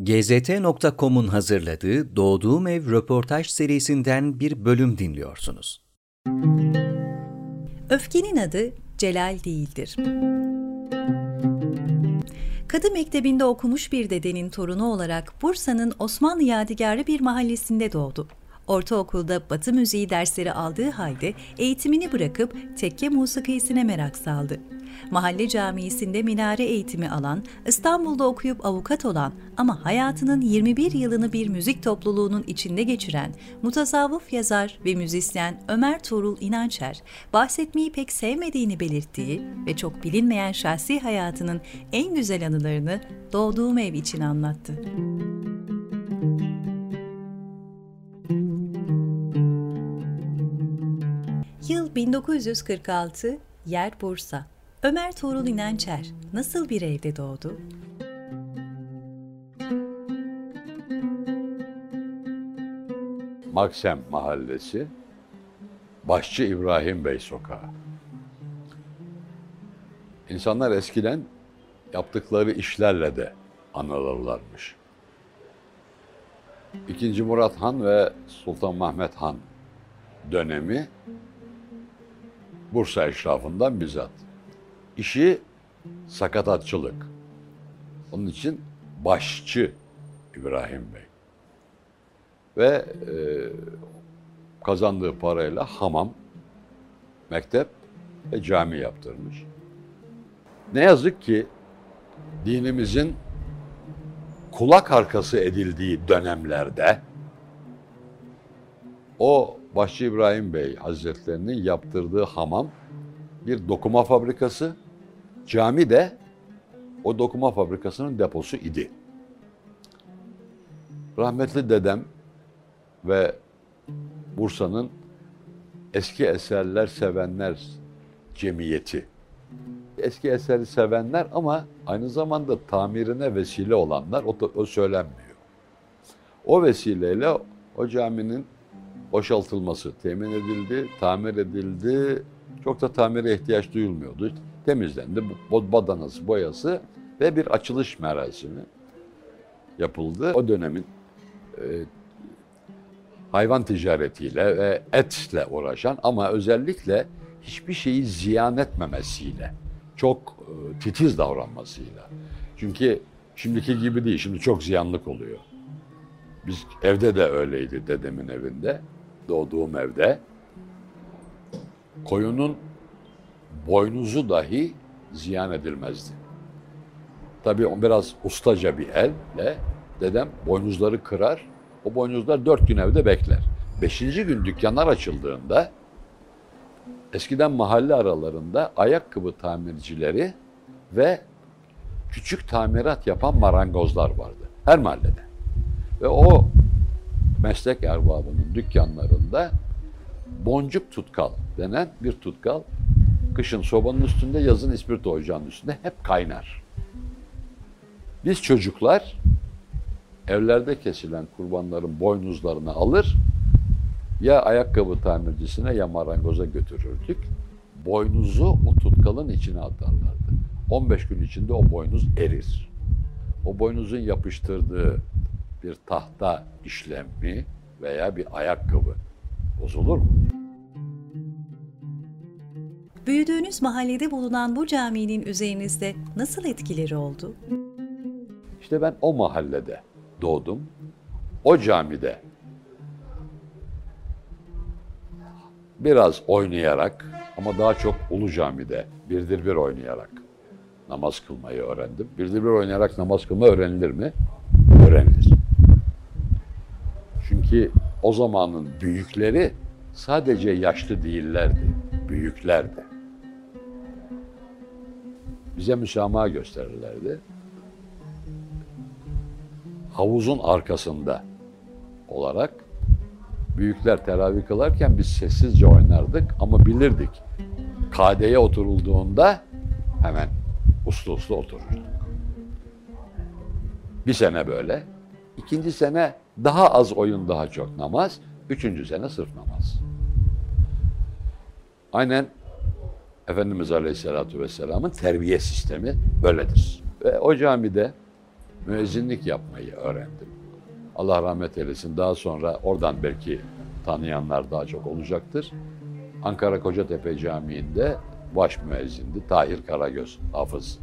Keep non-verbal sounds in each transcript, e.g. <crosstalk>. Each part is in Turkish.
GZT.com'un hazırladığı Doğduğum Ev röportaj serisinden bir bölüm dinliyorsunuz. Öfkenin adı Celal değildir. Kadı Mektebi'nde okumuş bir dedenin torunu olarak Bursa'nın Osmanlı Yadigarı bir mahallesinde doğdu. Ortaokulda batı müziği dersleri aldığı halde eğitimini bırakıp tekke musikisine merak saldı. Mahalle camisinde minare eğitimi alan, İstanbul'da okuyup avukat olan ama hayatının 21 yılını bir müzik topluluğunun içinde geçiren mutasavvıf yazar ve müzisyen Ömer Tuğrul İnançer, bahsetmeyi pek sevmediğini belirttiği ve çok bilinmeyen şahsi hayatının en güzel anılarını doğduğum ev için anlattı. Yıl 1946, yer Bursa. Ömer Tuğrul İnançer nasıl bir evde doğdu? Maksem Mahallesi, Başçı İbrahim Bey Sokağı. İnsanlar eskiden yaptıkları işlerle de anılırlarmış. İkinci Murat Han ve Sultan Mehmet Han dönemi Bursa eşrafından bizzat. İşi sakatatçılık. Onun için başçı İbrahim Bey. Ve e, kazandığı parayla hamam, mektep ve cami yaptırmış. Ne yazık ki dinimizin kulak arkası edildiği dönemlerde o Başçı İbrahim Bey Hazretlerinin yaptırdığı hamam bir dokuma fabrikası, cami de o dokuma fabrikasının deposu idi. Rahmetli dedem ve Bursa'nın eski eserler sevenler cemiyeti. Eski eseri sevenler ama aynı zamanda tamirine vesile olanlar o, o söylenmiyor. O vesileyle o caminin boşaltılması temin edildi, tamir edildi. Çok da tamire ihtiyaç duyulmuyordu. Temizlendi. Badanası, boyası ve bir açılış merasimi yapıldı. O dönemin e, hayvan ticaretiyle ve etle uğraşan ama özellikle hiçbir şeyi ziyan etmemesiyle, çok e, titiz davranmasıyla. Çünkü şimdiki gibi değil, şimdi çok ziyanlık oluyor. Biz evde de öyleydi dedemin evinde doğduğum evde koyunun boynuzu dahi ziyan edilmezdi. Tabii o biraz ustaca bir elle dedem boynuzları kırar. O boynuzlar dört gün evde bekler. Beşinci gün dükkanlar açıldığında eskiden mahalle aralarında ayakkabı tamircileri ve küçük tamirat yapan marangozlar vardı. Her mahallede. Ve o meslek erbabının dükkanlarında boncuk tutkal denen bir tutkal kışın sobanın üstünde, yazın ispirto ocağının üstünde hep kaynar. Biz çocuklar evlerde kesilen kurbanların boynuzlarını alır, ya ayakkabı tamircisine ya marangoza götürürdük. Boynuzu o tutkalın içine atarlardı. 15 gün içinde o boynuz erir. O boynuzun yapıştırdığı bir tahta işlemi veya bir ayakkabı bozulur mu? Büyüdüğünüz mahallede bulunan bu caminin üzerinizde nasıl etkileri oldu? İşte ben o mahallede doğdum. O camide biraz oynayarak ama daha çok Ulu Cami'de birdir bir oynayarak namaz kılmayı öğrendim. Birdir bir oynayarak namaz kılma öğrenilir mi? Öğrenilir. Çünkü o zamanın büyükleri sadece yaşlı değillerdi, büyüklerdi. Bize müsamaha gösterirlerdi. Havuzun arkasında olarak büyükler teravih kılarken biz sessizce oynardık ama bilirdik. Kadeye oturulduğunda hemen uslu uslu otururduk. Bir sene böyle. ikinci sene daha az oyun, daha çok namaz. Üçüncü sene sırf namaz. Aynen Efendimiz Aleyhisselatü Vesselam'ın terbiye sistemi böyledir. Ve o camide müezzinlik yapmayı öğrendim. Allah rahmet eylesin. Daha sonra oradan belki tanıyanlar daha çok olacaktır. Ankara Kocatepe Camii'nde baş müezzindi Tahir Karagöz, hafız.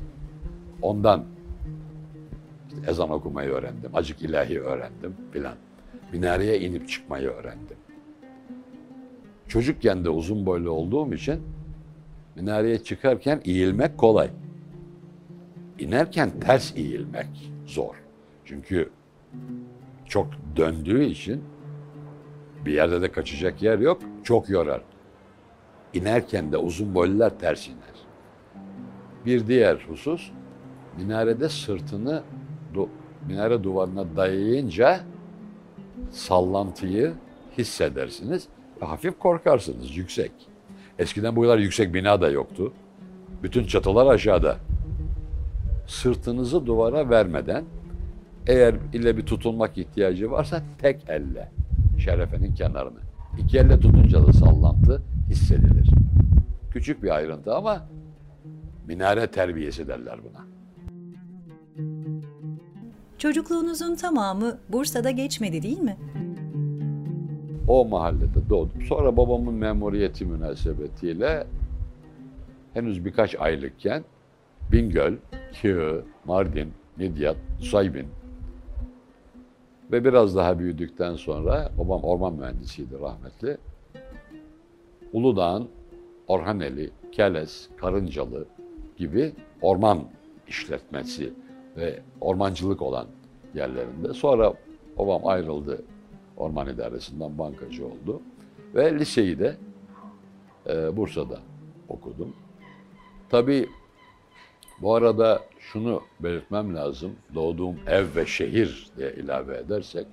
Ondan ezan okumayı öğrendim, acık ilahi öğrendim filan. Minareye inip çıkmayı öğrendim. Çocukken de uzun boylu olduğum için minareye çıkarken eğilmek kolay. İnerken ters eğilmek zor. Çünkü çok döndüğü için bir yerde de kaçacak yer yok. Çok yorar. İnerken de uzun boylular ters iner. Bir diğer husus minarede sırtını du- minare duvarına dayayınca sallantıyı hissedersiniz hafif korkarsınız yüksek. Eskiden bu kadar yüksek bina da yoktu. Bütün çatılar aşağıda. Sırtınızı duvara vermeden eğer ile bir tutulmak ihtiyacı varsa tek elle şerefenin kenarını. İki elle tutunca da sallantı hissedilir. Küçük bir ayrıntı ama minare terbiyesi derler buna. Çocukluğunuzun tamamı Bursa'da geçmedi değil mi? O mahallede doğdum. Sonra babamın memuriyeti münasebetiyle henüz birkaç aylıkken Bingöl, Kığı, Mardin, Midyat, Nusaybin ve biraz daha büyüdükten sonra babam orman mühendisiydi rahmetli. Uludağ'ın Orhaneli, Keles, Karıncalı gibi orman işletmesi ve ormancılık olan yerlerinde. Sonra babam ayrıldı orman idaresinden bankacı oldu. Ve liseyi de e, Bursa'da okudum. Tabii bu arada şunu belirtmem lazım. Doğduğum ev ve şehir diye ilave edersek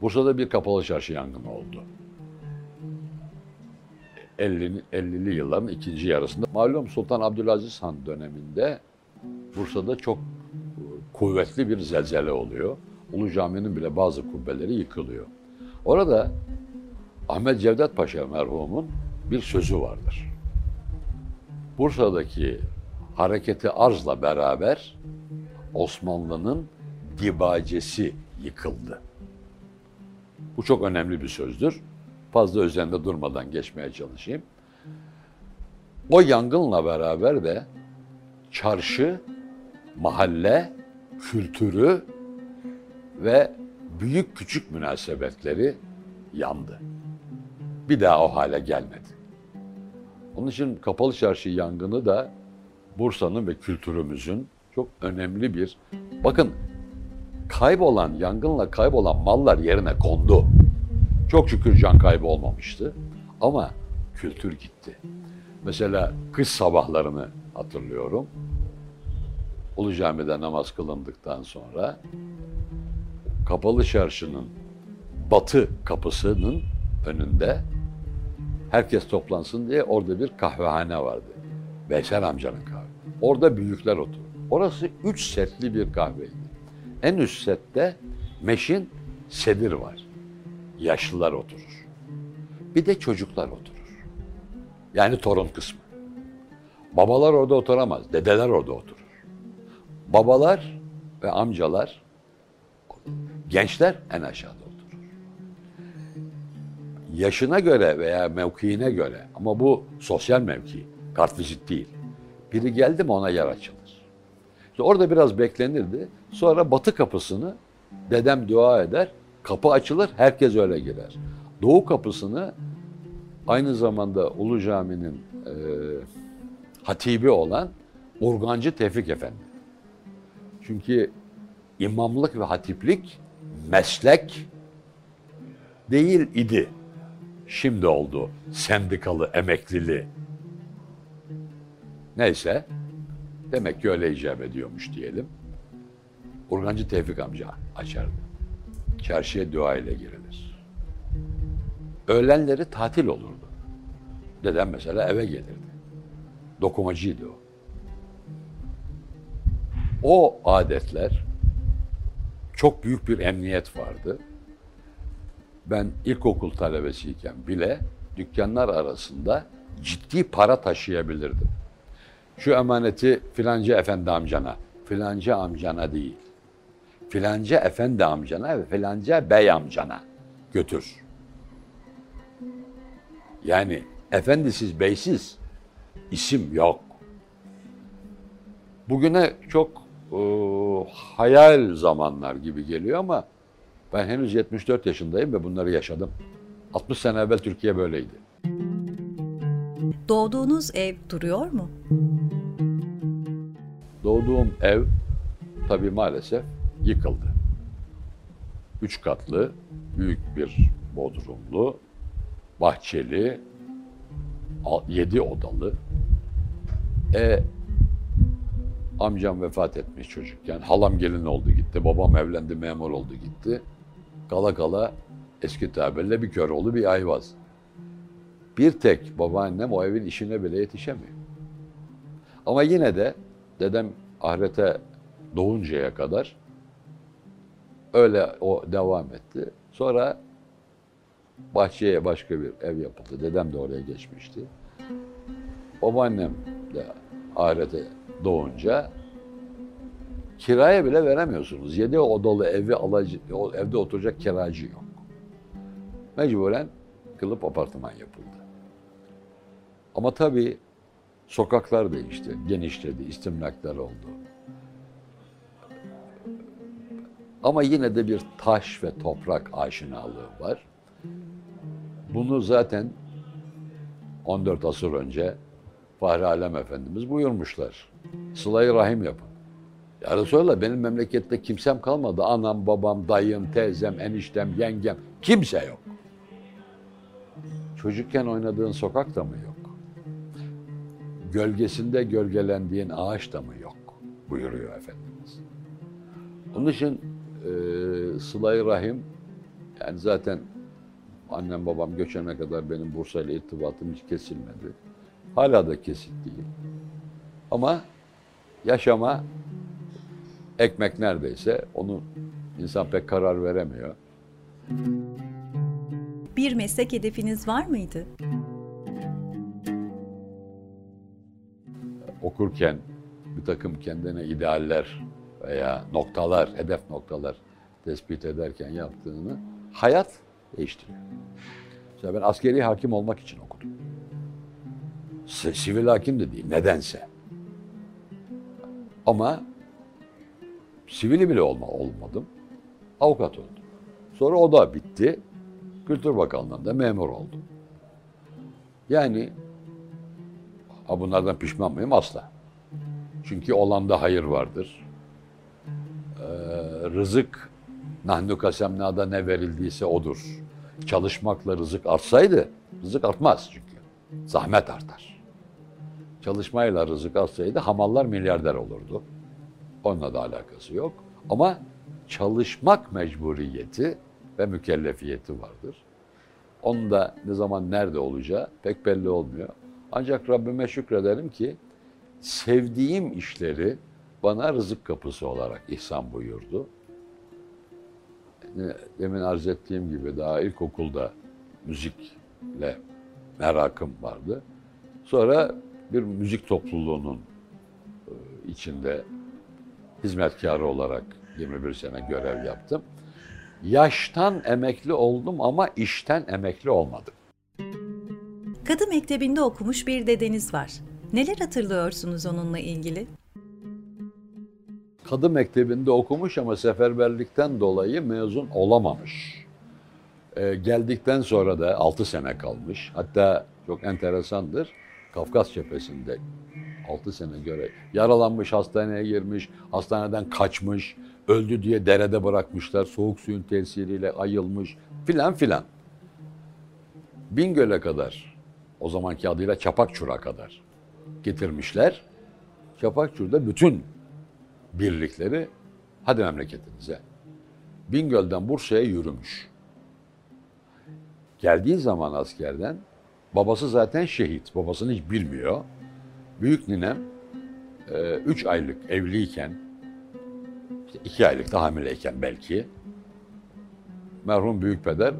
Bursa'da bir kapalı çarşı yangını oldu. 50'li 50'li yılların ikinci yarısında. Malum Sultan Abdülaziz Han döneminde Bursa'da çok kuvvetli bir zelzele oluyor. Ulu Cami'nin bile bazı kubbeleri yıkılıyor. Orada Ahmet Cevdet Paşa merhumun bir sözü vardır. Bursa'daki hareketi arzla beraber Osmanlı'nın dibacesi yıkıldı. Bu çok önemli bir sözdür. Fazla üzerinde durmadan geçmeye çalışayım. O yangınla beraber de çarşı, mahalle, kültürü ve büyük küçük münasebetleri yandı. Bir daha o hale gelmedi. Onun için Kapalı Çarşı yangını da Bursa'nın ve kültürümüzün çok önemli bir... Bakın kaybolan, yangınla kaybolan mallar yerine kondu. Çok şükür can kaybı olmamıştı. Ama kültür gitti. Mesela kış sabahlarını hatırlıyorum. Ulu Cami'de namaz kılındıktan sonra Kapalı Çarşı'nın batı kapısının önünde herkes toplansın diye orada bir kahvehane vardı. Veysel amcanın kahve. Orada büyükler oturur. Orası üç setli bir kahveydi. En üst sette meşin sedir var. Yaşlılar oturur. Bir de çocuklar oturur. Yani torun kısmı. Babalar orada oturamaz. Dedeler orada oturur. Babalar ve amcalar, gençler en aşağıda oturur. Yaşına göre veya mevkiine göre ama bu sosyal mevki, kartvizit değil. Biri geldi mi ona yer açılır. İşte orada biraz beklenirdi. Sonra batı kapısını dedem dua eder, kapı açılır, herkes öyle girer. Doğu kapısını aynı zamanda Ulu Cami'nin e, hatibi olan Urgancı Tevfik Efendi. Çünkü imamlık ve hatiplik meslek değil idi. Şimdi oldu sendikalı, emeklili. Neyse, demek ki öyle icap ediyormuş diyelim. Urgancı Tevfik amca açardı. Çarşıya dua ile girilir. Öğlenleri tatil olurdu. Dedem mesela eve gelirdi. Dokumacıydı o. O adetler çok büyük bir emniyet vardı. Ben ilkokul talebesiyken bile dükkanlar arasında ciddi para taşıyabilirdim. Şu emaneti filanca efendi amcana, filanca amcana değil. filanca efendi amcana ve filanca bey amcana götür. Yani efendisiz, beysiz isim yok. Bugüne çok e, hayal zamanlar gibi geliyor ama ben henüz 74 yaşındayım ve bunları yaşadım. 60 sene evvel Türkiye böyleydi. Doğduğunuz ev duruyor mu? Doğduğum ev tabii maalesef yıkıldı. Üç katlı, büyük bir bodrumlu, bahçeli, yedi odalı. E, amcam vefat etmiş çocukken. Halam gelin oldu gitti. Babam evlendi, memur oldu gitti. Kala kala eski tabirle bir köroğlu bir ayvaz. Bir tek babaannem o evin işine bile yetişemiyor. Ama yine de dedem ahirete doğuncaya kadar öyle o devam etti. Sonra bahçeye başka bir ev yapıldı. Dedem de oraya geçmişti. Babaannem de ahirete doğunca kiraya bile veremiyorsunuz. Yedi odalı evi alacı, evde oturacak kiracı yok. Mecburen kılıp apartman yapıldı. Ama tabii sokaklar değişti, genişledi, istimlaklar oldu. Ama yine de bir taş ve toprak aşinalığı var. Bunu zaten 14 asır önce Fahri Alem Efendimiz buyurmuşlar. Sıla-i Rahim yapın. Ya Resulallah benim memlekette kimsem kalmadı. Anam, babam, dayım, teyzem, eniştem, yengem. Kimse yok. Çocukken oynadığın sokak da mı yok? Gölgesinde gölgelendiğin ağaç da mı yok? Buyuruyor Efendimiz. Onun için e, Sıla-i Rahim yani zaten annem babam göçene kadar benim Bursa ile irtibatım hiç kesilmedi. Hala da kesik değil. Ama yaşama ekmek neredeyse onu insan pek karar veremiyor. Bir meslek hedefiniz var mıydı? Okurken bir takım kendine idealler veya noktalar, hedef noktalar tespit ederken yaptığını hayat değiştiriyor. Mesela ben askeri hakim olmak için okudum. Si- Sivil hakim de değil, nedense. Ama sivili bile olma, olmadım. Avukat oldum. Sonra o da bitti. Kültür Bakanlığı'nda memur oldum. Yani ha bunlardan pişman mıyım? Asla. Çünkü olanda hayır vardır. Ee, rızık nahnu kasemnada ne verildiyse odur. Çalışmakla rızık artsaydı rızık artmaz çünkü. Zahmet artar. Çalışmayla rızık artsaydı hamallar milyarder olurdu. Onunla da alakası yok. Ama çalışmak mecburiyeti ve mükellefiyeti vardır. Onun da ne zaman nerede olacağı pek belli olmuyor. Ancak Rabbime şükrederim ki sevdiğim işleri bana rızık kapısı olarak ihsan buyurdu. Demin arz ettiğim gibi daha ilkokulda müzikle merakım vardı. Sonra bir müzik topluluğunun e, içinde hizmetkarı olarak 21 sene görev yaptım. Yaştan emekli oldum ama işten emekli olmadım. Kadı Mektebi'nde okumuş bir dedeniz var. Neler hatırlıyorsunuz onunla ilgili? Kadı Mektebi'nde okumuş ama seferberlikten dolayı mezun olamamış. Ee, geldikten sonra da 6 sene kalmış. Hatta çok enteresandır. Kafkas cephesinde 6 sene göre yaralanmış, hastaneye girmiş, hastaneden kaçmış, öldü diye derede bırakmışlar, soğuk suyun tesiriyle ayılmış filan filan. Bingöl'e kadar, o zamanki adıyla Çapakçur'a kadar getirmişler. Çapakçur'da bütün birlikleri hadi memleketinize. Bingöl'den Bursa'ya yürümüş. Geldiği zaman askerden babası zaten şehit. Babasını hiç bilmiyor. Büyük ninem 3 aylık evliyken, işte 2 aylık da hamileyken belki merhum büyük peder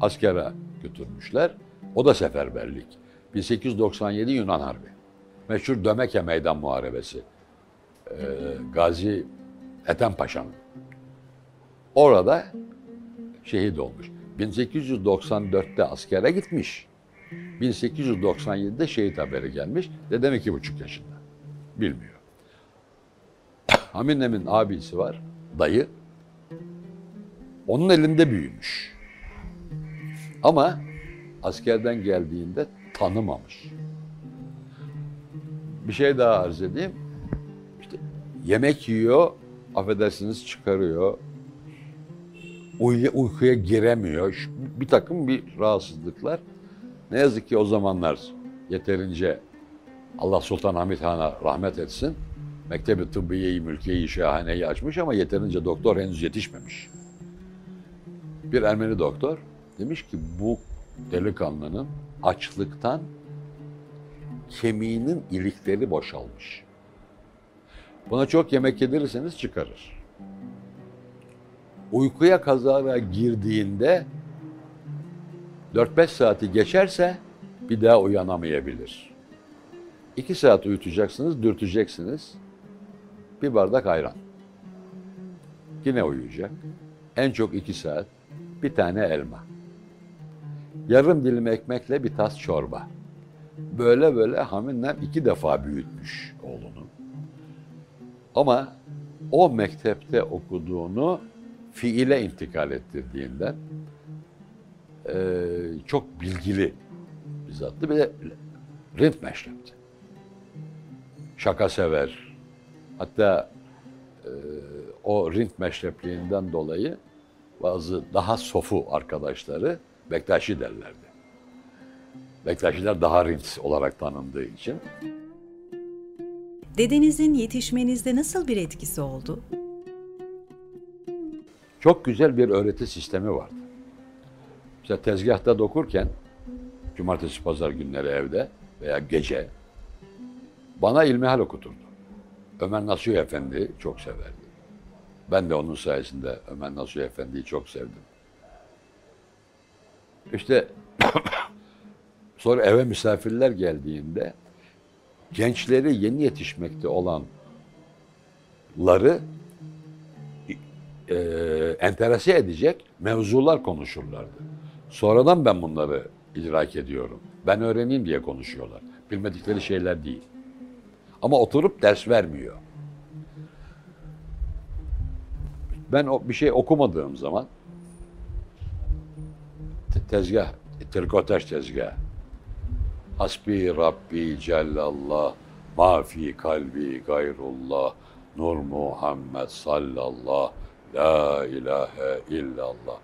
askere götürmüşler. O da seferberlik. 1897 Yunan Harbi. Meşhur Dömeke Meydan Muharebesi. Ee, Gazi Ethem Paşa'nın Orada şehit olmuş. 1894'te askere gitmiş. 1897'de şehit haberi gelmiş. Dedem iki buçuk yaşında. Bilmiyor. <coughs> Haminem'in abisi var, dayı. Onun elinde büyümüş. Ama askerden geldiğinde tanımamış. Bir şey daha arz edeyim. İşte yemek yiyor, affedersiniz çıkarıyor. Uy- uykuya giremiyor. Bir takım bir rahatsızlıklar. Ne yazık ki o zamanlar yeterince Allah Sultan Hamid Han'a rahmet etsin. Mektebi Tıbbiye-i Mülkiye-i Şahane'yi açmış ama yeterince doktor henüz yetişmemiş. Bir Ermeni doktor demiş ki bu delikanlının açlıktan kemiğinin ilikleri boşalmış. Buna çok yemek yedirirseniz çıkarır. Uykuya kazara girdiğinde 4-5 saati geçerse bir daha uyanamayabilir. 2 saat uyutacaksınız, dürteceksiniz. Bir bardak ayran. Yine uyuyacak. En çok 2 saat. Bir tane elma. Yarım dilim ekmekle bir tas çorba. Böyle böyle Haminlem iki defa büyütmüş oğlunu. Ama o mektepte okuduğunu fiile intikal ettirdiğinden eee, çok bilgili bir zattı. Bir de rint meşrepti. Şaka sever. Hatta eee, o rint meşrepliğinden dolayı bazı daha sofu arkadaşları Bektaşi derlerdi. Bektaşiler daha rint olarak tanındığı için. Dedenizin yetişmenizde nasıl bir etkisi oldu? Çok güzel bir öğreti sistemi vardı. Mesela tezgahta dokurken, cumartesi pazar günleri evde veya gece bana ilmihal okuturdu. Ömer Nasuhi Efendi çok severdi. Ben de onun sayesinde Ömer Nasuhi Efendi'yi çok sevdim. İşte <coughs> sonra eve misafirler geldiğinde gençleri yeni yetişmekte olanları e, enterese edecek mevzular konuşurlardı. Sonradan ben bunları idrak ediyorum. Ben öğreneyim diye konuşuyorlar. Bilmedikleri şeyler değil. Ama oturup ders vermiyor. Ben o bir şey okumadığım zaman te- tezgah, trikotaj tezgah. Hasbi Rabbi Cellallah, ma fi kalbi gayrullah, Nur Muhammed sallallah, la ilahe illallah.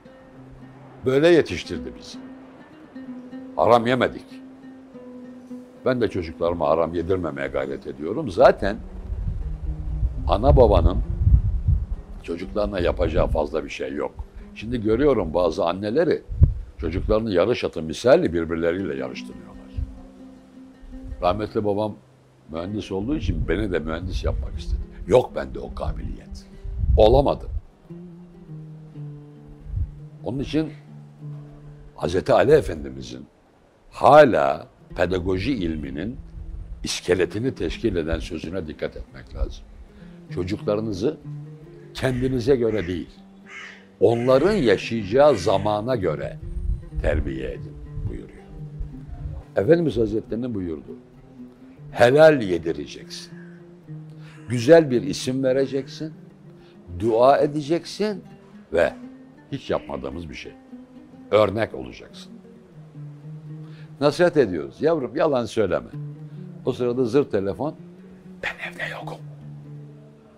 Böyle yetiştirdi bizi. Haram yemedik. Ben de çocuklarıma haram yedirmemeye gayret ediyorum. Zaten ana babanın çocuklarına yapacağı fazla bir şey yok. Şimdi görüyorum bazı anneleri çocuklarını yarış atı misali birbirleriyle yarıştırıyorlar. Rahmetli babam mühendis olduğu için beni de mühendis yapmak istedi. Yok bende o kabiliyet. Olamadım. Onun için Hazreti Ali Efendimizin hala pedagoji ilminin iskeletini teşkil eden sözüne dikkat etmek lazım. Çocuklarınızı kendinize göre değil, onların yaşayacağı zamana göre terbiye edin buyuruyor. Efendimiz Hazretleri'nin buyurdu. Helal yedireceksin. Güzel bir isim vereceksin. Dua edeceksin ve hiç yapmadığımız bir şey. Örnek olacaksın. Nasihat ediyoruz. Yavrum yalan söyleme. O sırada zır telefon. Ben evde yokum.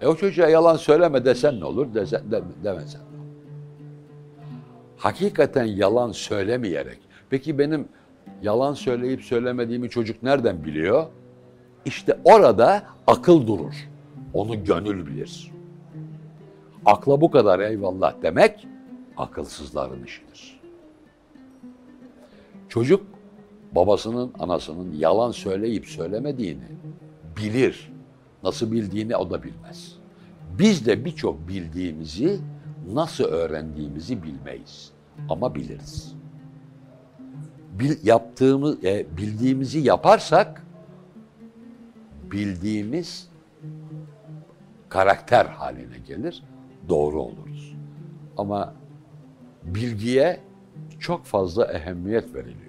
E o çocuğa yalan söyleme desen ne olur, desen, de, demesen ne? Hakikaten yalan söylemeyerek. Peki benim yalan söyleyip söylemediğimi çocuk nereden biliyor? İşte orada akıl durur. Onu gönül bilir. Akla bu kadar eyvallah demek akılsızların işidir. Çocuk babasının, anasının yalan söyleyip söylemediğini bilir. Nasıl bildiğini o da bilmez. Biz de birçok bildiğimizi nasıl öğrendiğimizi bilmeyiz ama biliriz. Bil, yaptığımız, e, bildiğimizi yaparsak bildiğimiz karakter haline gelir, doğru oluruz. Ama bilgiye çok fazla ehemmiyet veriliyor.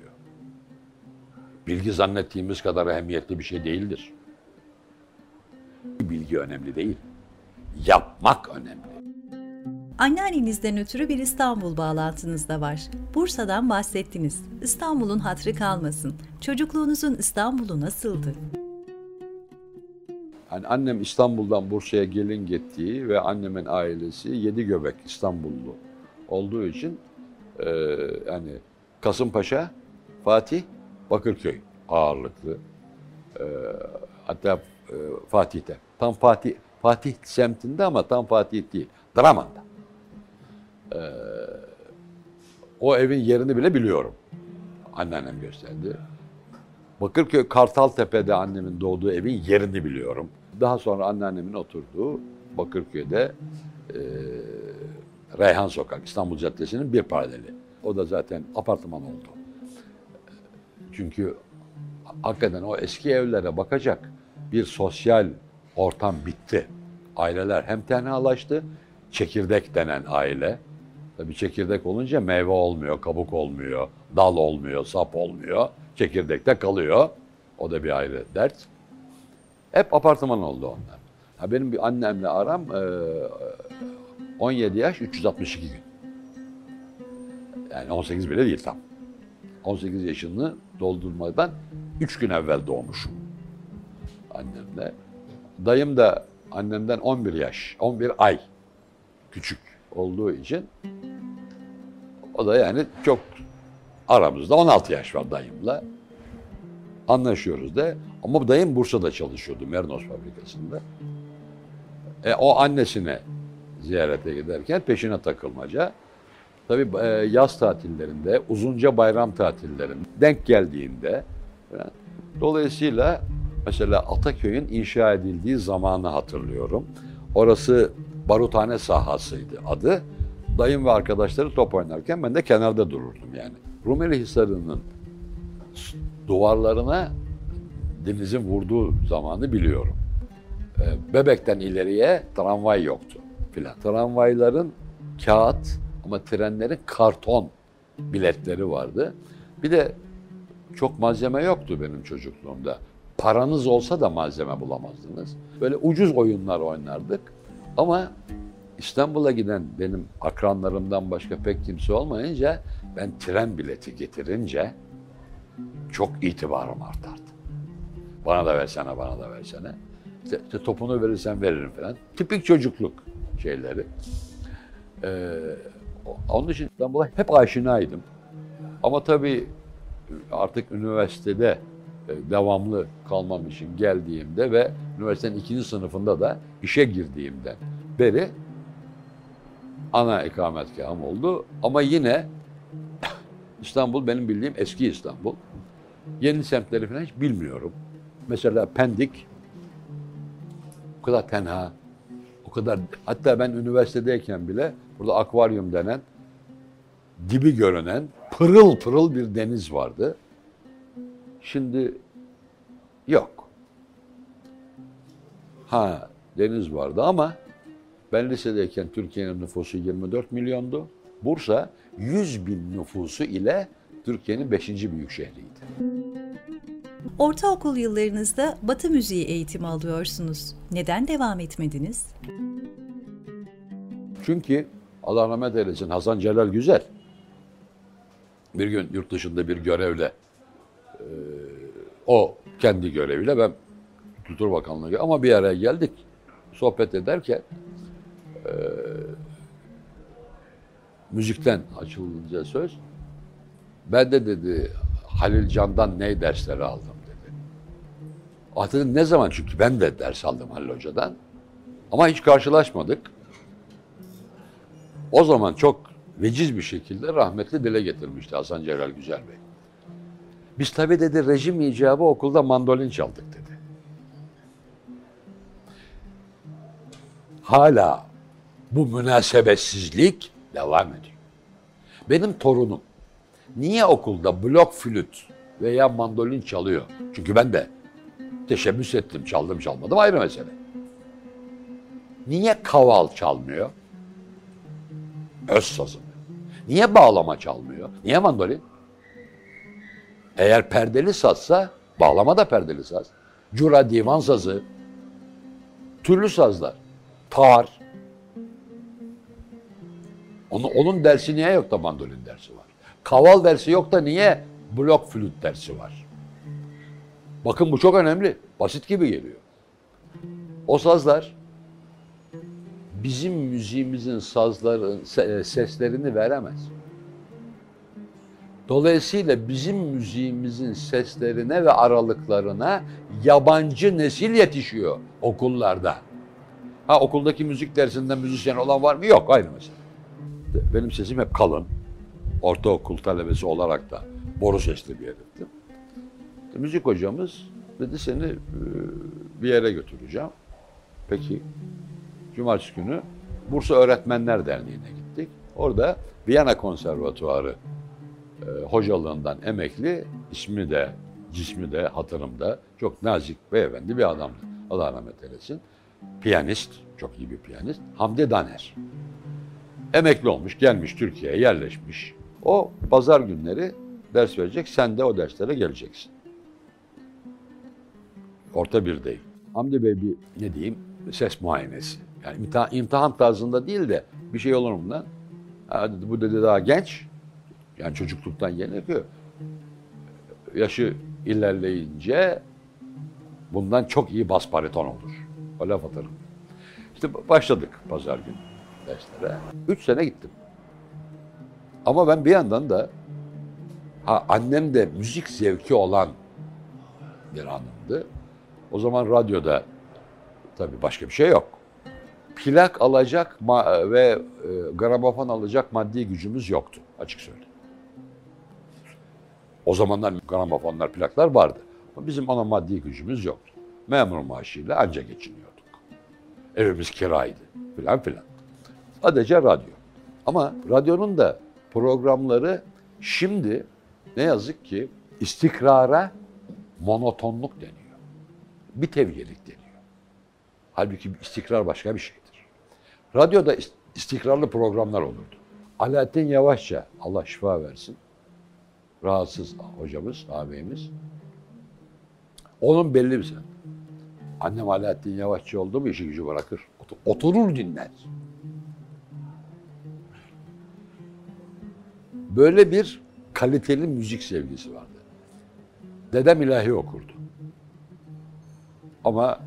Bilgi zannettiğimiz kadar ehemmiyetli bir şey değildir. Bilgi önemli değil. Yapmak önemli. Anneannenizden ötürü bir İstanbul bağlantınız da var. Bursa'dan bahsettiniz. İstanbul'un hatrı kalmasın. Çocukluğunuzun İstanbul'u nasıldı? Yani annem İstanbul'dan Bursa'ya gelin gittiği ve annemin ailesi yedi göbek İstanbullu olduğu için e, yani Kasımpaşa, Fatih, Bakırköy ağırlıklı. E, hatta e, Fatih'te. Tam Fatih Fatih semtinde ama tam Fatih değil. Draman'da. E, o evin yerini bile biliyorum. Anneannem gösterdi. Bakırköy Kartaltepe'de annemin doğduğu evin yerini biliyorum. Daha sonra anneannemin oturduğu Bakırköy'de e, Reyhan Sokak, İstanbul Caddesi'nin bir paraleli. O da zaten apartman oldu. Çünkü hakikaten o eski evlere bakacak bir sosyal ortam bitti. Aileler hem tenhalaştı, çekirdek denen aile. Tabii çekirdek olunca meyve olmuyor, kabuk olmuyor, dal olmuyor, sap olmuyor. Çekirdekte kalıyor. O da bir ayrı dert. Hep apartman oldu onlar. Ha benim bir annemle aram e, 17 yaş 362 gün. Yani 18 bile değil tam. 18 yaşını doldurmadan 3 gün evvel doğmuşum annemle. Dayım da annemden 11 yaş, 11 ay küçük olduğu için o da yani çok aramızda 16 yaş var dayımla. Anlaşıyoruz da. Ama dayım Bursa'da çalışıyordu Merinos fabrikasında. E, o annesine ziyarete giderken peşine takılmaca. Tabii e, yaz tatillerinde, uzunca bayram tatillerinde denk geldiğinde falan. dolayısıyla mesela Ataköy'ün inşa edildiği zamanı hatırlıyorum. Orası baruthane sahasıydı adı. Dayım ve arkadaşları top oynarken ben de kenarda dururdum yani. Rumeli Hisarı'nın duvarlarına denizin vurduğu zamanı biliyorum. Ee, Bebekten ileriye tramvay yoktu filan. Tramvayların kağıt ama trenlerin karton biletleri vardı. Bir de çok malzeme yoktu benim çocukluğumda. Paranız olsa da malzeme bulamazdınız. Böyle ucuz oyunlar oynardık. Ama İstanbul'a giden benim akranlarımdan başka pek kimse olmayınca ben tren bileti getirince çok itibarım artardı. Bana da versene, bana da versene. İşte, topunu verirsen veririm falan. Tipik çocukluk şeyleri. Ee, onun için İstanbul'a hep aşinaydım. Ama tabii artık üniversitede e, devamlı kalmam için geldiğimde ve üniversitenin ikinci sınıfında da işe girdiğimden beri ana ikametgahım oldu. Ama yine <coughs> İstanbul benim bildiğim eski İstanbul. Yeni semtleri falan hiç bilmiyorum. Mesela Pendik o kadar tenha, o kadar hatta ben üniversitedeyken bile burada akvaryum denen dibi görünen pırıl pırıl bir deniz vardı. Şimdi yok. Ha deniz vardı ama ben lisedeyken Türkiye'nin nüfusu 24 milyondu. Bursa 100 bin nüfusu ile Türkiye'nin 5. büyük şehriydi. Ortaokul yıllarınızda Batı müziği eğitimi alıyorsunuz. Neden devam etmediniz? Çünkü Allah rahmet eylesin Hasan Celal Güzel bir gün yurt dışında bir görevle e, o kendi göreviyle ben Kültür Bakanlığı ama bir araya geldik sohbet ederken e, müzikten açılınca söz ben de dedi Halil Can'dan ne dersleri aldım. Hatırladım ne zaman çünkü ben de ders aldım Halil Hoca'dan ama hiç karşılaşmadık. O zaman çok veciz bir şekilde rahmetli dile getirmişti Hasan Celal Güzel Bey. Biz tabii dedi rejim icabı okulda mandolin çaldık dedi. Hala bu münasebetsizlik devam ediyor. Benim torunum niye okulda blok flüt veya mandolin çalıyor? Çünkü ben de teşebbüs ettim, çaldım çalmadım ayrı mesele. Niye kaval çalmıyor? Öz sazını. Niye bağlama çalmıyor? Niye mandolin? Eğer perdeli sazsa bağlama da perdeli saz. Cura divan sazı, türlü sazlar, tar. Onun, onun dersi niye yok da mandolin dersi var? Kaval dersi yok da niye blok flüt dersi var? Bakın bu çok önemli. Basit gibi geliyor. O sazlar bizim müziğimizin sazların seslerini veremez. Dolayısıyla bizim müziğimizin seslerine ve aralıklarına yabancı nesil yetişiyor okullarda. Ha okuldaki müzik dersinde müzisyen olan var mı? Yok aynı mesele. Benim sesim hep kalın. Ortaokul talebesi olarak da boru sesli bir heriftim. Müzik hocamız dedi seni e, bir yere götüreceğim. Peki cumartesi günü Bursa Öğretmenler Derneği'ne gittik. Orada Viyana Konservatuarı e, hocalığından emekli, ismi de, cismi de hatırımda çok nazik beyefendi bir adamdı. Allah rahmet eylesin. Piyanist, çok iyi bir piyanist. Hamdi Daner. Emekli olmuş, gelmiş Türkiye'ye yerleşmiş. O pazar günleri ders verecek, sen de o derslere geleceksin. Orta birdeyim. Hamdi Bey bir ne diyeyim ses muayenesi. Yani imtihan, imtihan tarzında değil de bir şey olur mu lan? Bu dedi daha genç. Yani çocukluktan gerekiyor. Yaşı ilerleyince bundan çok iyi bas bariton olur. O laf atarım. İşte başladık pazar günü derslere. Üç sene gittim. Ama ben bir yandan da ha, annem de müzik zevki olan bir hanımdı. O zaman radyoda tabii başka bir şey yok. Plak alacak ve e, gramofon alacak maddi gücümüz yoktu açık söyleyeyim. O zamanlar gramofonlar, plaklar vardı. Ama bizim ona maddi gücümüz yoktu. Memur maaşıyla anca geçiniyorduk. Evimiz kiraydı filan filan. Sadece radyo. Ama radyonun da programları şimdi ne yazık ki istikrara monotonluk deniyor. Bir tevyelik deniyor. Halbuki istikrar başka bir şeydir. Radyoda istikrarlı programlar olurdu. Alaaddin Yavaşça, Allah şifa versin, rahatsız hocamız, ağabeyimiz. Onun belli bir sen. Annem Alaaddin Yavaşçı oldu mu işi gücü bırakır. Oturur dinler. Böyle bir kaliteli müzik sevgisi vardı. Dedem ilahi okurdu. Ama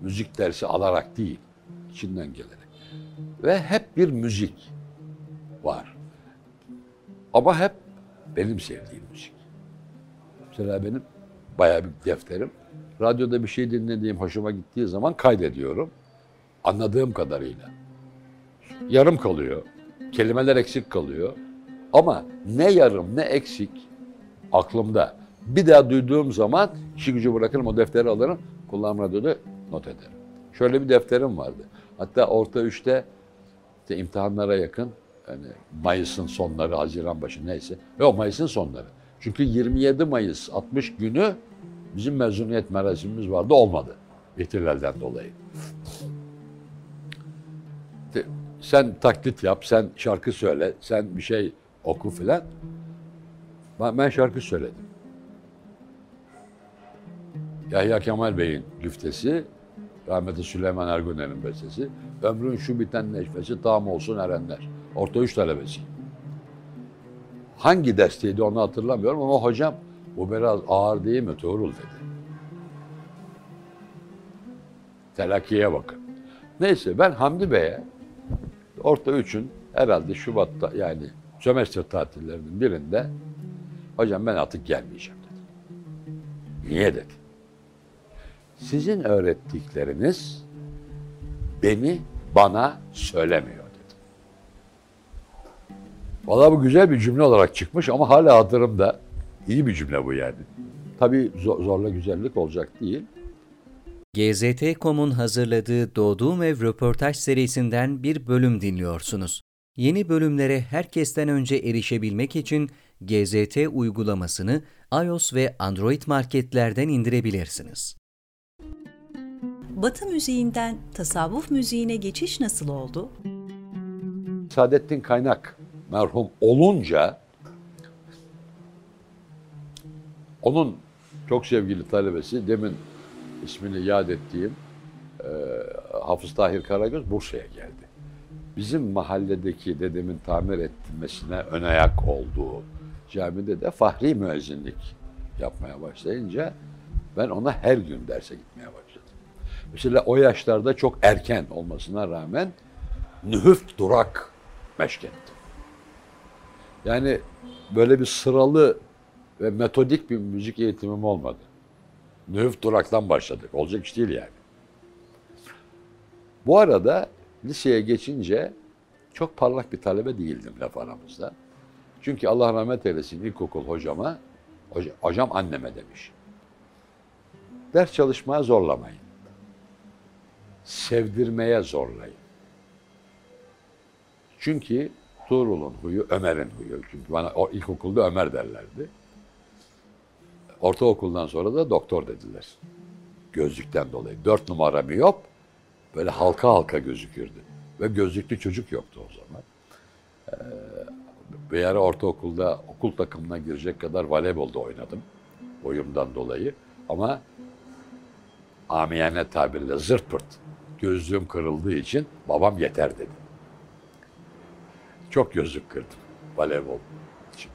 müzik dersi alarak değil, içinden gelerek. Ve hep bir müzik var. Ama hep benim sevdiğim müzik. Mesela benim bayağı bir defterim. Radyoda bir şey dinlediğim hoşuma gittiği zaman kaydediyorum. Anladığım kadarıyla. Yarım kalıyor. Kelimeler eksik kalıyor. Ama ne yarım ne eksik aklımda. Bir daha duyduğum zaman işi gücü bırakırım o defteri alırım. Kullanım radyoda not ederim. Şöyle bir defterim vardı. Hatta orta üçte işte imtihanlara yakın yani Mayıs'ın sonları, Haziran başı neyse. Yok Mayıs'ın sonları. Çünkü 27 Mayıs 60 günü bizim mezuniyet merasimimiz vardı olmadı. İhtilalden dolayı. Sen taklit yap, sen şarkı söyle, sen bir şey oku filan. Ben şarkı söyledim. Yahya Kemal Bey'in güftesi, rahmetli Süleyman Ergüner'in bestesi. Ömrün şu biten neşvesi tam olsun erenler. Orta üç talebesi. Hangi desteydi onu hatırlamıyorum ama hocam bu biraz ağır değil mi Tuğrul dedi. Telakkiye bakın. Neyse ben Hamdi Bey'e orta üçün herhalde Şubat'ta yani sömestr tatillerinin birinde hocam ben artık gelmeyeceğim dedi. Niye dedi. Sizin öğrettikleriniz beni bana söylemiyor dedi. Valla bu güzel bir cümle olarak çıkmış ama hala hatırımda. İyi bir cümle bu yani. Tabii zorla güzellik olacak değil. GZT.com'un hazırladığı Doğduğum Ev röportaj serisinden bir bölüm dinliyorsunuz. Yeni bölümlere herkesten önce erişebilmek için GZT uygulamasını iOS ve Android marketlerden indirebilirsiniz. Batı müziğinden tasavvuf müziğine geçiş nasıl oldu? Saadettin Kaynak merhum olunca onun çok sevgili talebesi demin ismini yad ettiğim e, Hafız Tahir Karagöz Bursa'ya geldi. Bizim mahalledeki dedemin tamir ettirmesine ön ayak olduğu camide de fahri müezzinlik yapmaya başlayınca ben ona her gün derse gitmeye başladım. Mesela o yaşlarda çok erken olmasına rağmen nühüf durak meşk ettim. Yani böyle bir sıralı ve metodik bir müzik eğitimim olmadı. Nühüf duraktan başladık. Olacak iş değil yani. Bu arada liseye geçince çok parlak bir talebe değildim laf aramızda. Çünkü Allah rahmet eylesin ilkokul hocama, hocam, hocam anneme demiş. Ders çalışmaya zorlamayın. Sevdirmeye zorlayın. Çünkü Tuğrul'un huyu Ömer'in huyu. Çünkü bana o ilkokulda Ömer derlerdi. Ortaokuldan sonra da doktor dediler. Gözlükten dolayı. Dört numara miyop böyle halka halka gözükürdü. Ve gözlüklü çocuk yoktu o zaman. Ee, bir ara ortaokulda okul takımına girecek kadar voleybolda oynadım. Boyumdan dolayı. Ama amiyane tabirle zırt pırt gözlüğüm kırıldığı için babam yeter dedi. Çok gözlük kırdım voleybol için.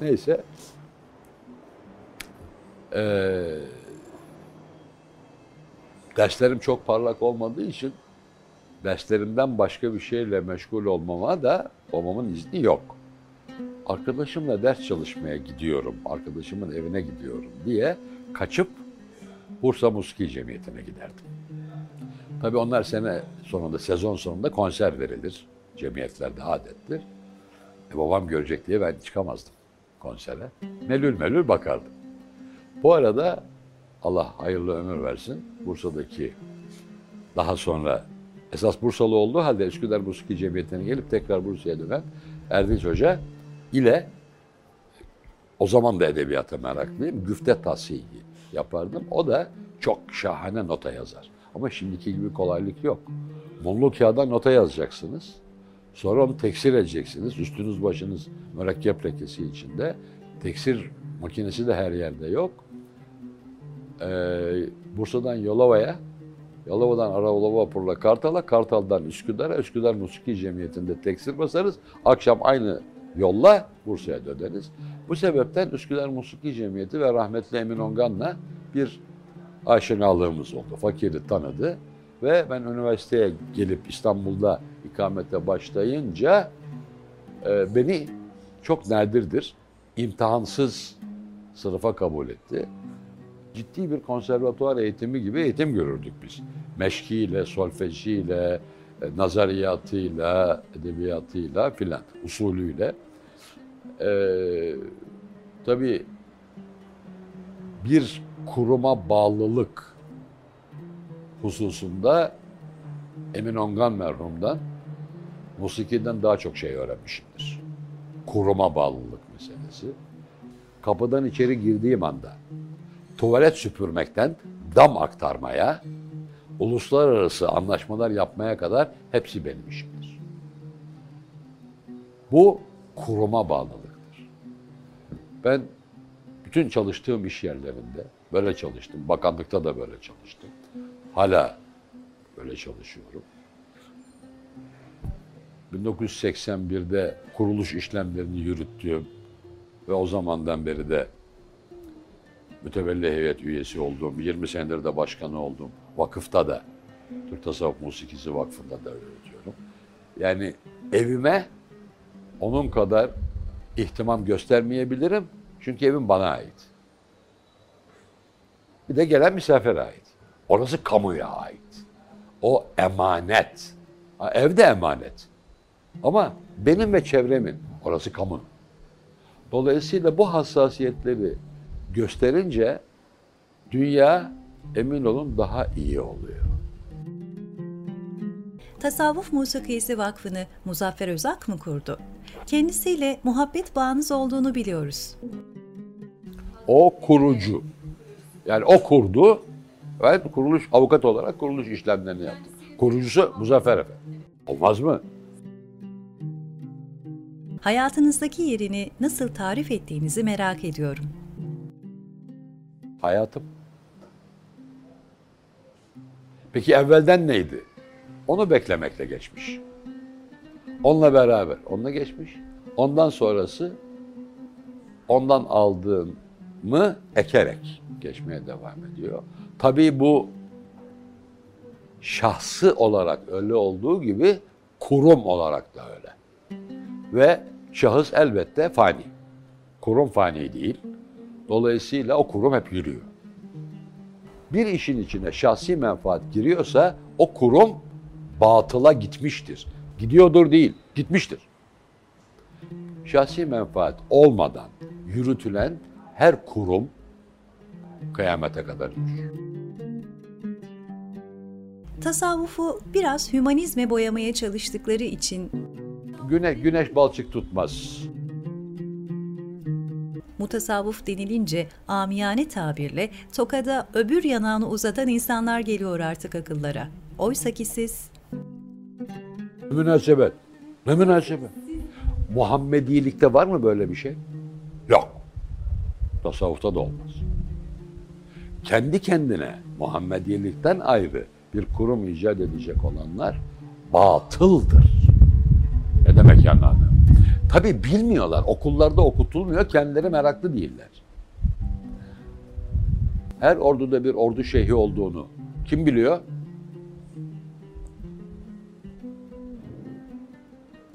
Neyse. Ee, derslerim çok parlak olmadığı için derslerimden başka bir şeyle meşgul olmama da babamın izni yok. Arkadaşımla ders çalışmaya gidiyorum, arkadaşımın evine gidiyorum diye kaçıp Bursa Musiki Cemiyeti'ne giderdim. Tabii onlar sene sonunda, sezon sonunda konser verilir. Cemiyetlerde adettir. E, babam görecek diye ben çıkamazdım konsere. Melül melül bakardım. Bu arada Allah hayırlı ömür versin. Bursa'daki daha sonra esas Bursalı olduğu halde Üsküdar Musiki Cemiyeti'ne gelip tekrar Bursa'ya dönen Erdinç Hoca ile o zaman da edebiyata meraklıyım. Güfte tasihi yapardım. O da çok şahane nota yazar. Ama şimdiki gibi kolaylık yok. Mumlu kağıda nota yazacaksınız. Sonra onu teksir edeceksiniz. Üstünüz başınız mürekkep lekesi içinde. Teksir makinesi de her yerde yok. Ee, Bursa'dan Yolova'ya, Yalova'dan Araoğlu vapurla Kartal'a, Kartal'dan Üsküdar'a, Üsküdar Musiki Cemiyeti'nde teksir basarız. Akşam aynı yolla Bursa'ya döneriz. Bu sebepten Üsküdar Musiki Cemiyeti ve rahmetli Emin Ongan'la bir aşinalığımız oldu. Fakiri tanıdı ve ben üniversiteye gelip İstanbul'da ikamete başlayınca e, beni çok nadirdir imtihansız sınıfa kabul etti. Ciddi bir konservatuvar eğitimi gibi eğitim görürdük biz. Meşkiyle, solfejiyle, e, nazariyatıyla, edebiyatıyla filan, usulüyle. Ee, tabii bir kuruma bağlılık hususunda Emin Ongan merhumdan musikiden daha çok şey öğrenmişimdir. Kuruma bağlılık meselesi. Kapıdan içeri girdiğim anda tuvalet süpürmekten dam aktarmaya, uluslararası anlaşmalar yapmaya kadar hepsi benim işimdir. Bu kuruma bağlılıktır. Ben bütün çalıştığım iş yerlerinde böyle çalıştım. Bakanlıkta da böyle çalıştım. Hala böyle çalışıyorum. 1981'de kuruluş işlemlerini yürüttüğüm ve o zamandan beri de mütevelli heyet üyesi olduğum, 20 senedir de başkanı olduğum vakıfta da, Türk Tasavvuf Musikisi Vakfı'nda da öğretiyorum. Yani evime onun kadar ihtimam göstermeyebilirim. Çünkü evim bana ait. Bir de gelen misafire ait. Orası kamuya ait. O emanet. Ha, ev de emanet. Ama benim ve çevremin, orası kamu. Dolayısıyla bu hassasiyetleri gösterince dünya emin olun daha iyi oluyor. Tasavvuf Musikisi Vakfı'nı Muzaffer Özak mı kurdu? Kendisiyle muhabbet bağınız olduğunu biliyoruz. O kurucu. Yani o kurdu. Ben kuruluş avukat olarak kuruluş işlemlerini yaptım. Kurucusu Muzaffer Efendi. Olmaz mı? Hayatınızdaki yerini nasıl tarif ettiğinizi merak ediyorum. Hayatım. Peki evvelden neydi? Onu beklemekle geçmiş. Onunla beraber, onunla geçmiş. Ondan sonrası ondan aldığımı ekerek geçmeye devam ediyor. Tabii bu şahsı olarak öyle olduğu gibi kurum olarak da öyle. Ve şahıs elbette fani. Kurum fani değil. Dolayısıyla o kurum hep yürüyor. Bir işin içine şahsi menfaat giriyorsa o kurum batıla gitmiştir. Gidiyordur değil, gitmiştir. Şahsi menfaat olmadan yürütülen her kurum kıyamete kadar yürür. Tasavvufu biraz hümanizme boyamaya çalıştıkları için Güne, güneş balçık tutmaz. mutasavvuf denilince amiyane tabirle tokada öbür yanağını uzatan insanlar geliyor artık akıllara. Oysa ki siz Ne münasebet. Ne münasebet. Muhammedilikte var mı böyle bir şey? Yok. Tasavvufta da olmaz. Kendi kendine Muhammediyelikten ayrı bir kurum icat edecek olanlar batıldır. Ne demek yani? Tabi bilmiyorlar. Okullarda okutulmuyor. Kendileri meraklı değiller. Her orduda bir ordu şeyhi olduğunu kim biliyor?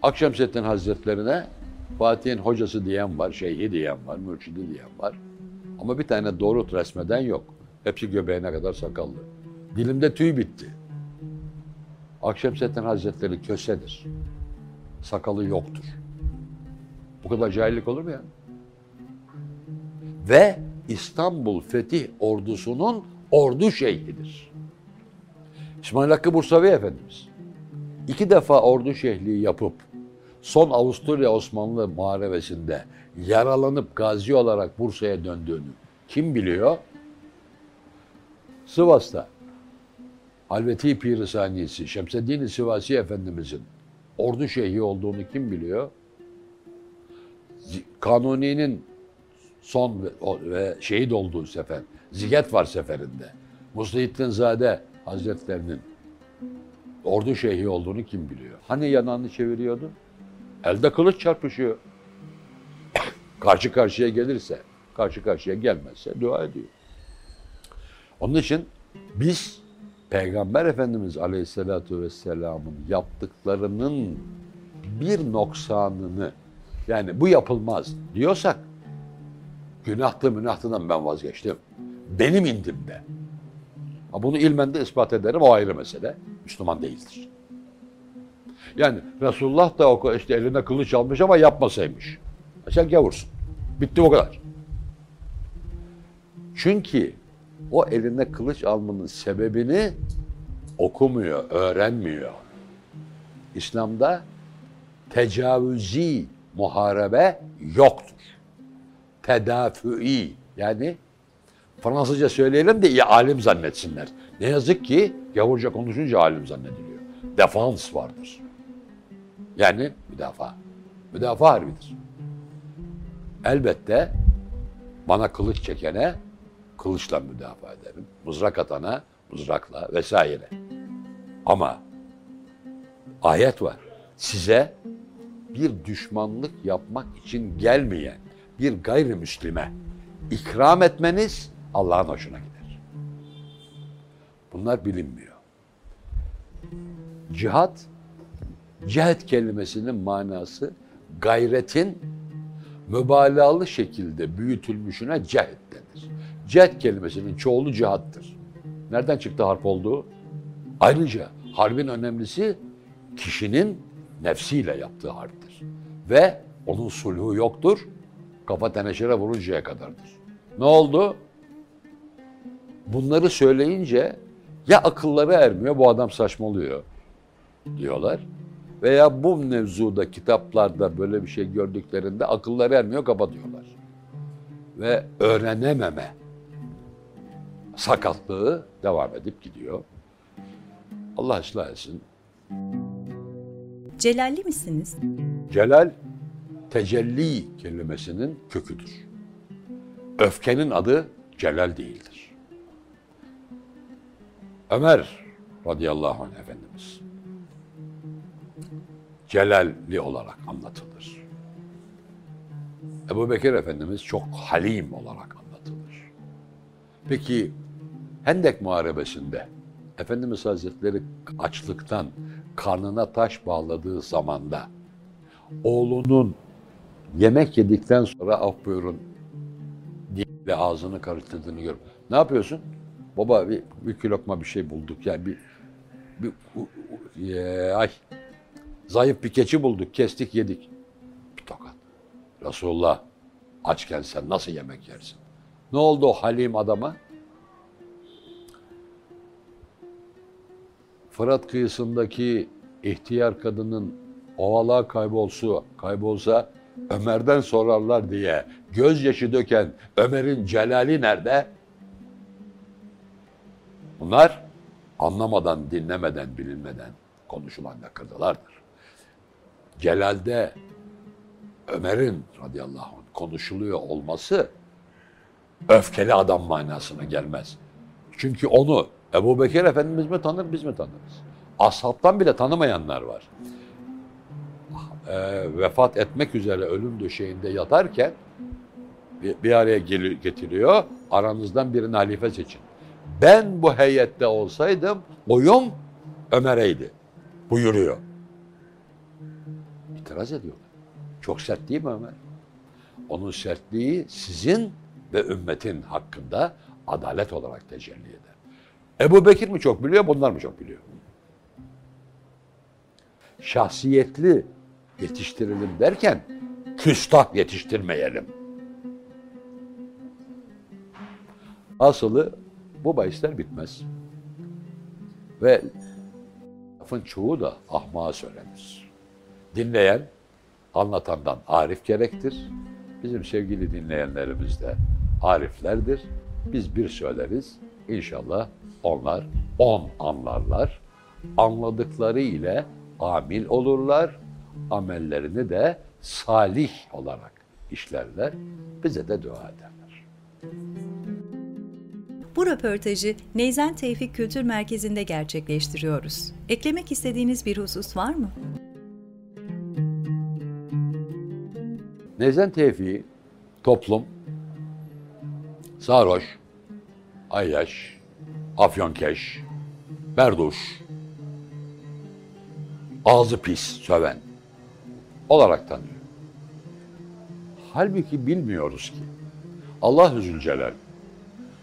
Akşemseddin Hazretlerine Fatih'in hocası diyen var, şeyhi diyen var, mürşidi diyen var. Ama bir tane doğru resmeden yok. Hepsi göbeğine kadar sakallı. Dilimde tüy bitti. Akşemseddin Hazretleri kösedir. Sakalı yoktur. Bu kadar cahillik olur mu ya? Ve İstanbul Fetih ordusunun ordu şeyhidir. İsmail Hakkı Bursavi Efendimiz iki defa ordu şehliği yapıp son Avusturya Osmanlı muharebesinde yaralanıp gazi olarak Bursa'ya döndüğünü kim biliyor? Sivas'ta Halveti Pir-i Saniyesi Şemseddin Sivasi Efendimizin ordu şeyhi olduğunu kim biliyor? Kanuni'nin son ve şehit olduğu sefer, Ziget var seferinde. Muslihittin Zade Hazretlerinin ordu şeyhi olduğunu kim biliyor? Hani yanağını çeviriyordu? Elde kılıç çarpışıyor. <coughs> karşı karşıya gelirse, karşı karşıya gelmezse dua ediyor. Onun için biz Peygamber Efendimiz Aleyhisselatü Vesselam'ın yaptıklarının bir noksanını yani bu yapılmaz diyorsak günahtı münahtıdan ben vazgeçtim. Benim indimde. Bunu ilmen de ispat ederim o ayrı mesele. Müslüman değildir. Yani Resulullah da o işte eline kılıç almış ama yapmasaymış. Sen gavursun. Bitti o kadar. Çünkü o eline kılıç almanın sebebini okumuyor, öğrenmiyor. İslam'da tecavüzi muharebe yoktur. Tedafui yani Fransızca söyleyelim de iyi alim zannetsinler. Ne yazık ki gavurca konuşunca alim zannediliyor. Defans vardır. Yani müdafaa. Müdafaa harbidir. Elbette bana kılıç çekene kılıçla müdafaa ederim. Mızrak atana mızrakla vesaire. Ama ayet var. Size bir düşmanlık yapmak için gelmeyen bir gayrimüslime ikram etmeniz Allah'ın hoşuna gider. Bunlar bilinmiyor. Cihat, cihat kelimesinin manası gayretin mübalağalı şekilde büyütülmüşüne cehet denir. Cehet kelimesinin çoğulu cihattır. Nereden çıktı harp olduğu? Ayrıca harbin önemlisi kişinin nefsiyle yaptığı harptir. Ve onun sulhu yoktur. Kafa teneşere vuruncaya kadardır. Ne oldu? Bunları söyleyince ya akılları ermiyor bu adam saçmalıyor diyorlar. Veya bu mevzuda kitaplarda böyle bir şey gördüklerinde akılları ermiyor kapatıyorlar. Ve öğrenememe sakatlığı devam edip gidiyor. Allah ıslah etsin. Celalli misiniz? Celal tecelli kelimesinin köküdür. Öfkenin adı celal değildir. Ömer radıyallahu anh Efendimiz celalli olarak anlatılır. Ebu Bekir Efendimiz çok halim olarak anlatılır. Peki Hendek Muharebesi'nde Efendimiz Hazretleri açlıktan karnına taş bağladığı zamanda oğlunun yemek yedikten sonra af buyurun diye ağzını karıştırdığını görüp ne yapıyorsun? Baba bir, bir lokma bir şey bulduk yani bir, bir u, u, e, ay zayıf bir keçi bulduk kestik yedik. Bir tokat. Resulullah açken sen nasıl yemek yersin? Ne oldu o halim adama? Fırat kıyısındaki ihtiyar kadının ovalığa kaybolsa, kaybolsa Ömer'den sorarlar diye gözyaşı döken Ömer'in celali nerede? Bunlar anlamadan, dinlemeden, bilinmeden konuşulan lakırdılardır. Celal'de Ömer'in radıyallahu anh konuşuluyor olması öfkeli adam manasına gelmez. Çünkü onu Ebu Bekir Efendimiz mi tanır, biz mi tanırız? Ashabtan bile tanımayanlar var. E, vefat etmek üzere ölüm döşeğinde yatarken bir, bir araya getiriyor. Aranızdan birini halife seçin. Ben bu heyette olsaydım oyum Ömer'eydi. Buyuruyor. İtiraz ediyorlar. Çok sert değil mi Ömer? Onun sertliği sizin ve ümmetin hakkında adalet olarak tecelli eder. Ebu Bekir mi çok biliyor, bunlar mı çok biliyor? Şahsiyetli yetiştirelim derken küstah yetiştirmeyelim. Asılı bu bahisler bitmez. Ve lafın çoğu da ahmağa söylenir. Dinleyen, anlatandan arif gerektir. Bizim sevgili dinleyenlerimiz de ariflerdir. Biz bir söyleriz. İnşallah onlar on anlarlar. Anladıkları ile amil olurlar. Amellerini de salih olarak işlerler. Bize de dua ederler. Bu röportajı Neyzen Tevfik Kültür Merkezi'nde gerçekleştiriyoruz. Eklemek istediğiniz bir husus var mı? Neyzen Tevfik'i toplum, sarhoş, ayyaş, afyonkeş, berduş, ağzı pis, söven olarak tanıyor. Halbuki bilmiyoruz ki Allah Zülcelal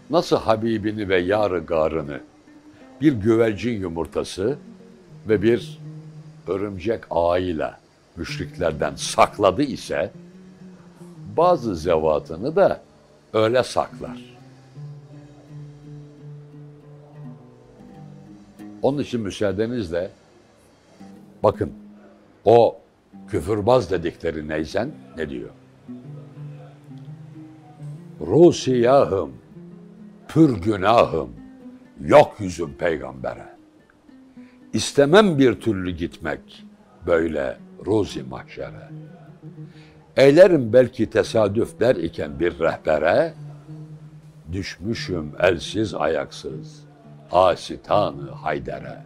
nasıl Habibini ve yarı garını bir güvercin yumurtası ve bir örümcek ağıyla müşriklerden sakladı ise bazı zevatını da öyle saklar. Onun için müsaadenizle bakın o küfürbaz dedikleri neyzen ne diyor? Rusiyahım, pür günahım, yok yüzüm peygambere. İstemem bir türlü gitmek böyle ruzi mahşere. Eylerim belki tesadüf der iken bir rehbere, düşmüşüm elsiz ayaksız, asitanı haydere.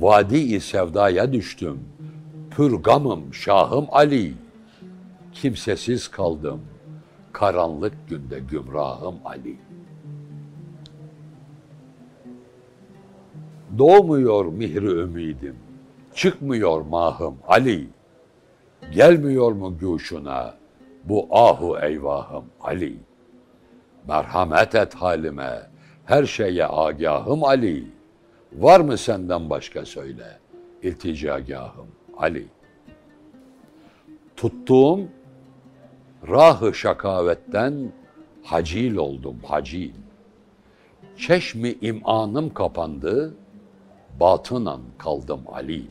Vadi-i sevdaya düştüm, pürgamım şahım Ali. Kimsesiz kaldım, karanlık günde gümrahım Ali. Doğmuyor mihri ümidim, çıkmıyor mahım Ali. Gelmiyor mu güşuna bu ahu eyvahım Ali? Merhamet et halime, her şeye agahım Ali. Var mı senden başka söyle, ilticagahım Ali. Tuttuğum rahı şakavetten hacil oldum hacil. Çeşmi imanım kapandı, batınan kaldım alil.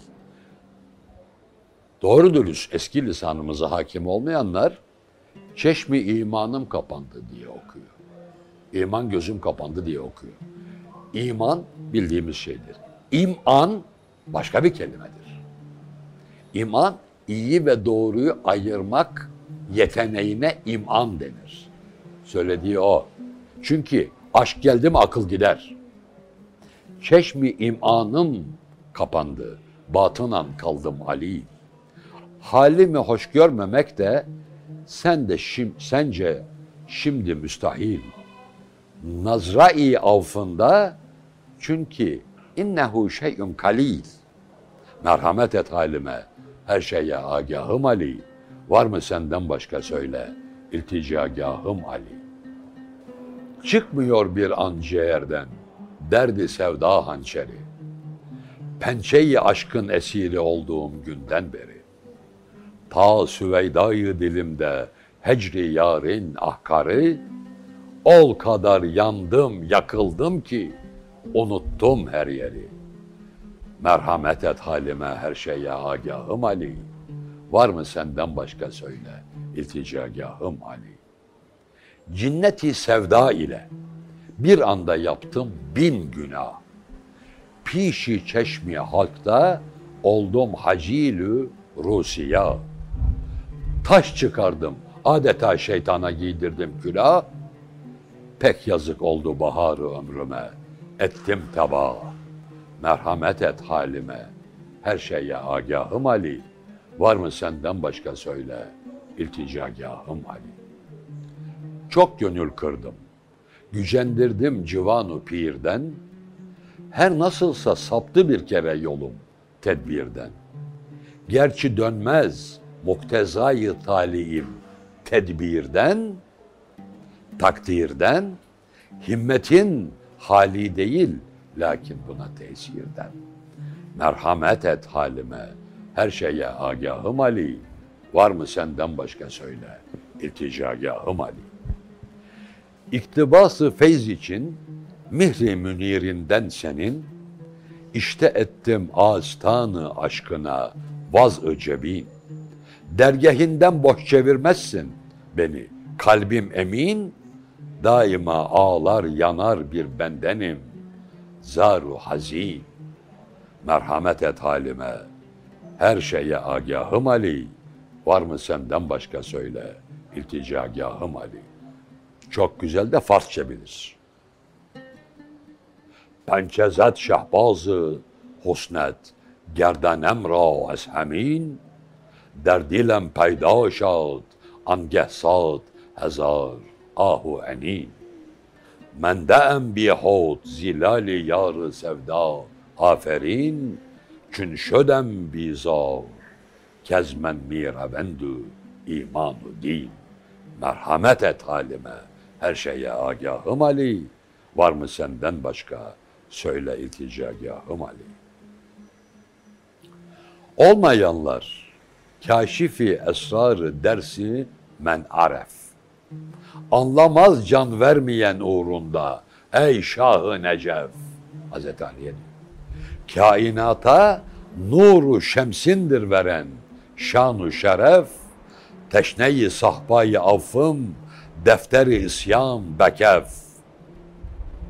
Doğru dürüst eski lisanımıza hakim olmayanlar çeşmi imanım kapandı diye okuyor. İman gözüm kapandı diye okuyor. İman bildiğimiz şeydir. İman başka bir kelimedir. İman iyi ve doğruyu ayırmak yeteneğine iman denir. Söylediği o. Çünkü aşk geldi mi akıl gider. Çeşmi imanım kapandı. Batınan kaldım Ali. Halimi hoş görmemek de sen de şim, sence şimdi müstahil. Nazrai avfında çünkü innehu şey'un kalil. Merhamet et halime, her şeye agahım Ali. Var mı senden başka söyle, ilticagahım Ali. Çıkmıyor bir an ciğerden, derdi sevda hançeri. Pençeyi aşkın esiri olduğum günden beri. Ta Süveyda'yı dilimde hecri yarın ahkarı, ol kadar yandım, yakıldım ki unuttum her yeri. Merhamet et halime her şeye agahım Ali. Var mı senden başka söyle, ilticagahım Ali. Cinneti sevda ile bir anda yaptım bin günah. Pişi çeşmi halkta oldum hacilü Rusiya. Taş çıkardım, adeta şeytana giydirdim külah. Pek yazık oldu baharı ömrüme, ettim teba. Merhamet et halime, her şeye agahım Ali. Var mı senden başka söyle, ilticagahım Ali. Çok gönül kırdım, gücendirdim civanu pirden. Her nasılsa saptı bir kere yolum tedbirden. Gerçi dönmez muktezayı taliim tedbirden, takdirden, himmetin hali değil lakin buna tesirden. Merhamet et halime, her şeye agahım Ali. Var mı senden başka söyle, ilticagahım Ali. İktibası feyz için mihri münirinden senin, işte ettim ağıztanı aşkına vaz-ı cebin. Dergahinden boş çevirmezsin beni, kalbim emin, daima ağlar yanar bir bendenim, zaru hazin. Merhamet et halime, her şeye agahım Ali, var mı senden başka söyle, ilticagahım Ali. Çok güzel de Farsça bilir. Pençezet şehbazı husnet, gerdanem ra ez hemin, در دلم پیدا شد آنگه ساد هزار آه و انین منده ام بی حوت زلال یار سودا آفرین چون شدم بیزار که از من میروند و ایمان و din. Merhamet et halime, her şeye agahım Ali. Var mı senden başka? Söyle ilticagahım Ali. Olmayanlar, kaşifi esrarı dersi men aref. Anlamaz can vermeyen uğrunda ey Şahı Necef. Hazreti Ali'ye. Kainata nuru şemsindir veren şanu şeref, teşneyi sahbayı affım, defteri isyan bekef.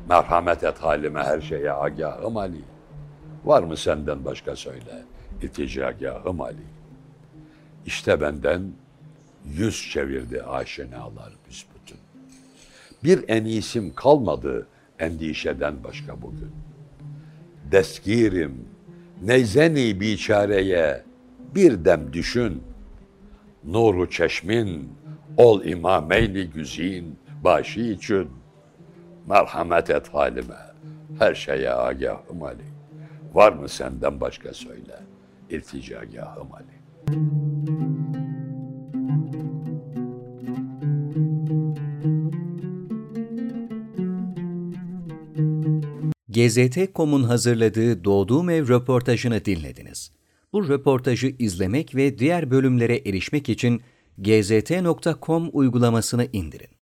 Merhamet et halime her şeye agahım Ali. Var mı senden başka söyle, ilticagahım Ali. İşte benden yüz çevirdi aşinalar büsbütün. Bir enisim kalmadı endişeden başka bugün. Deskirim, neyzeni biçareye bir dem düşün. Nuru çeşmin, ol imameyni güzin başı için. Merhamet et halime, her şeye agahım Ali. Var mı senden başka söyle, ilticagahım Ali. GZT.com'un hazırladığı Doğduğum Ev röportajını dinlediniz. Bu röportajı izlemek ve diğer bölümlere erişmek için gzt.com uygulamasını indirin.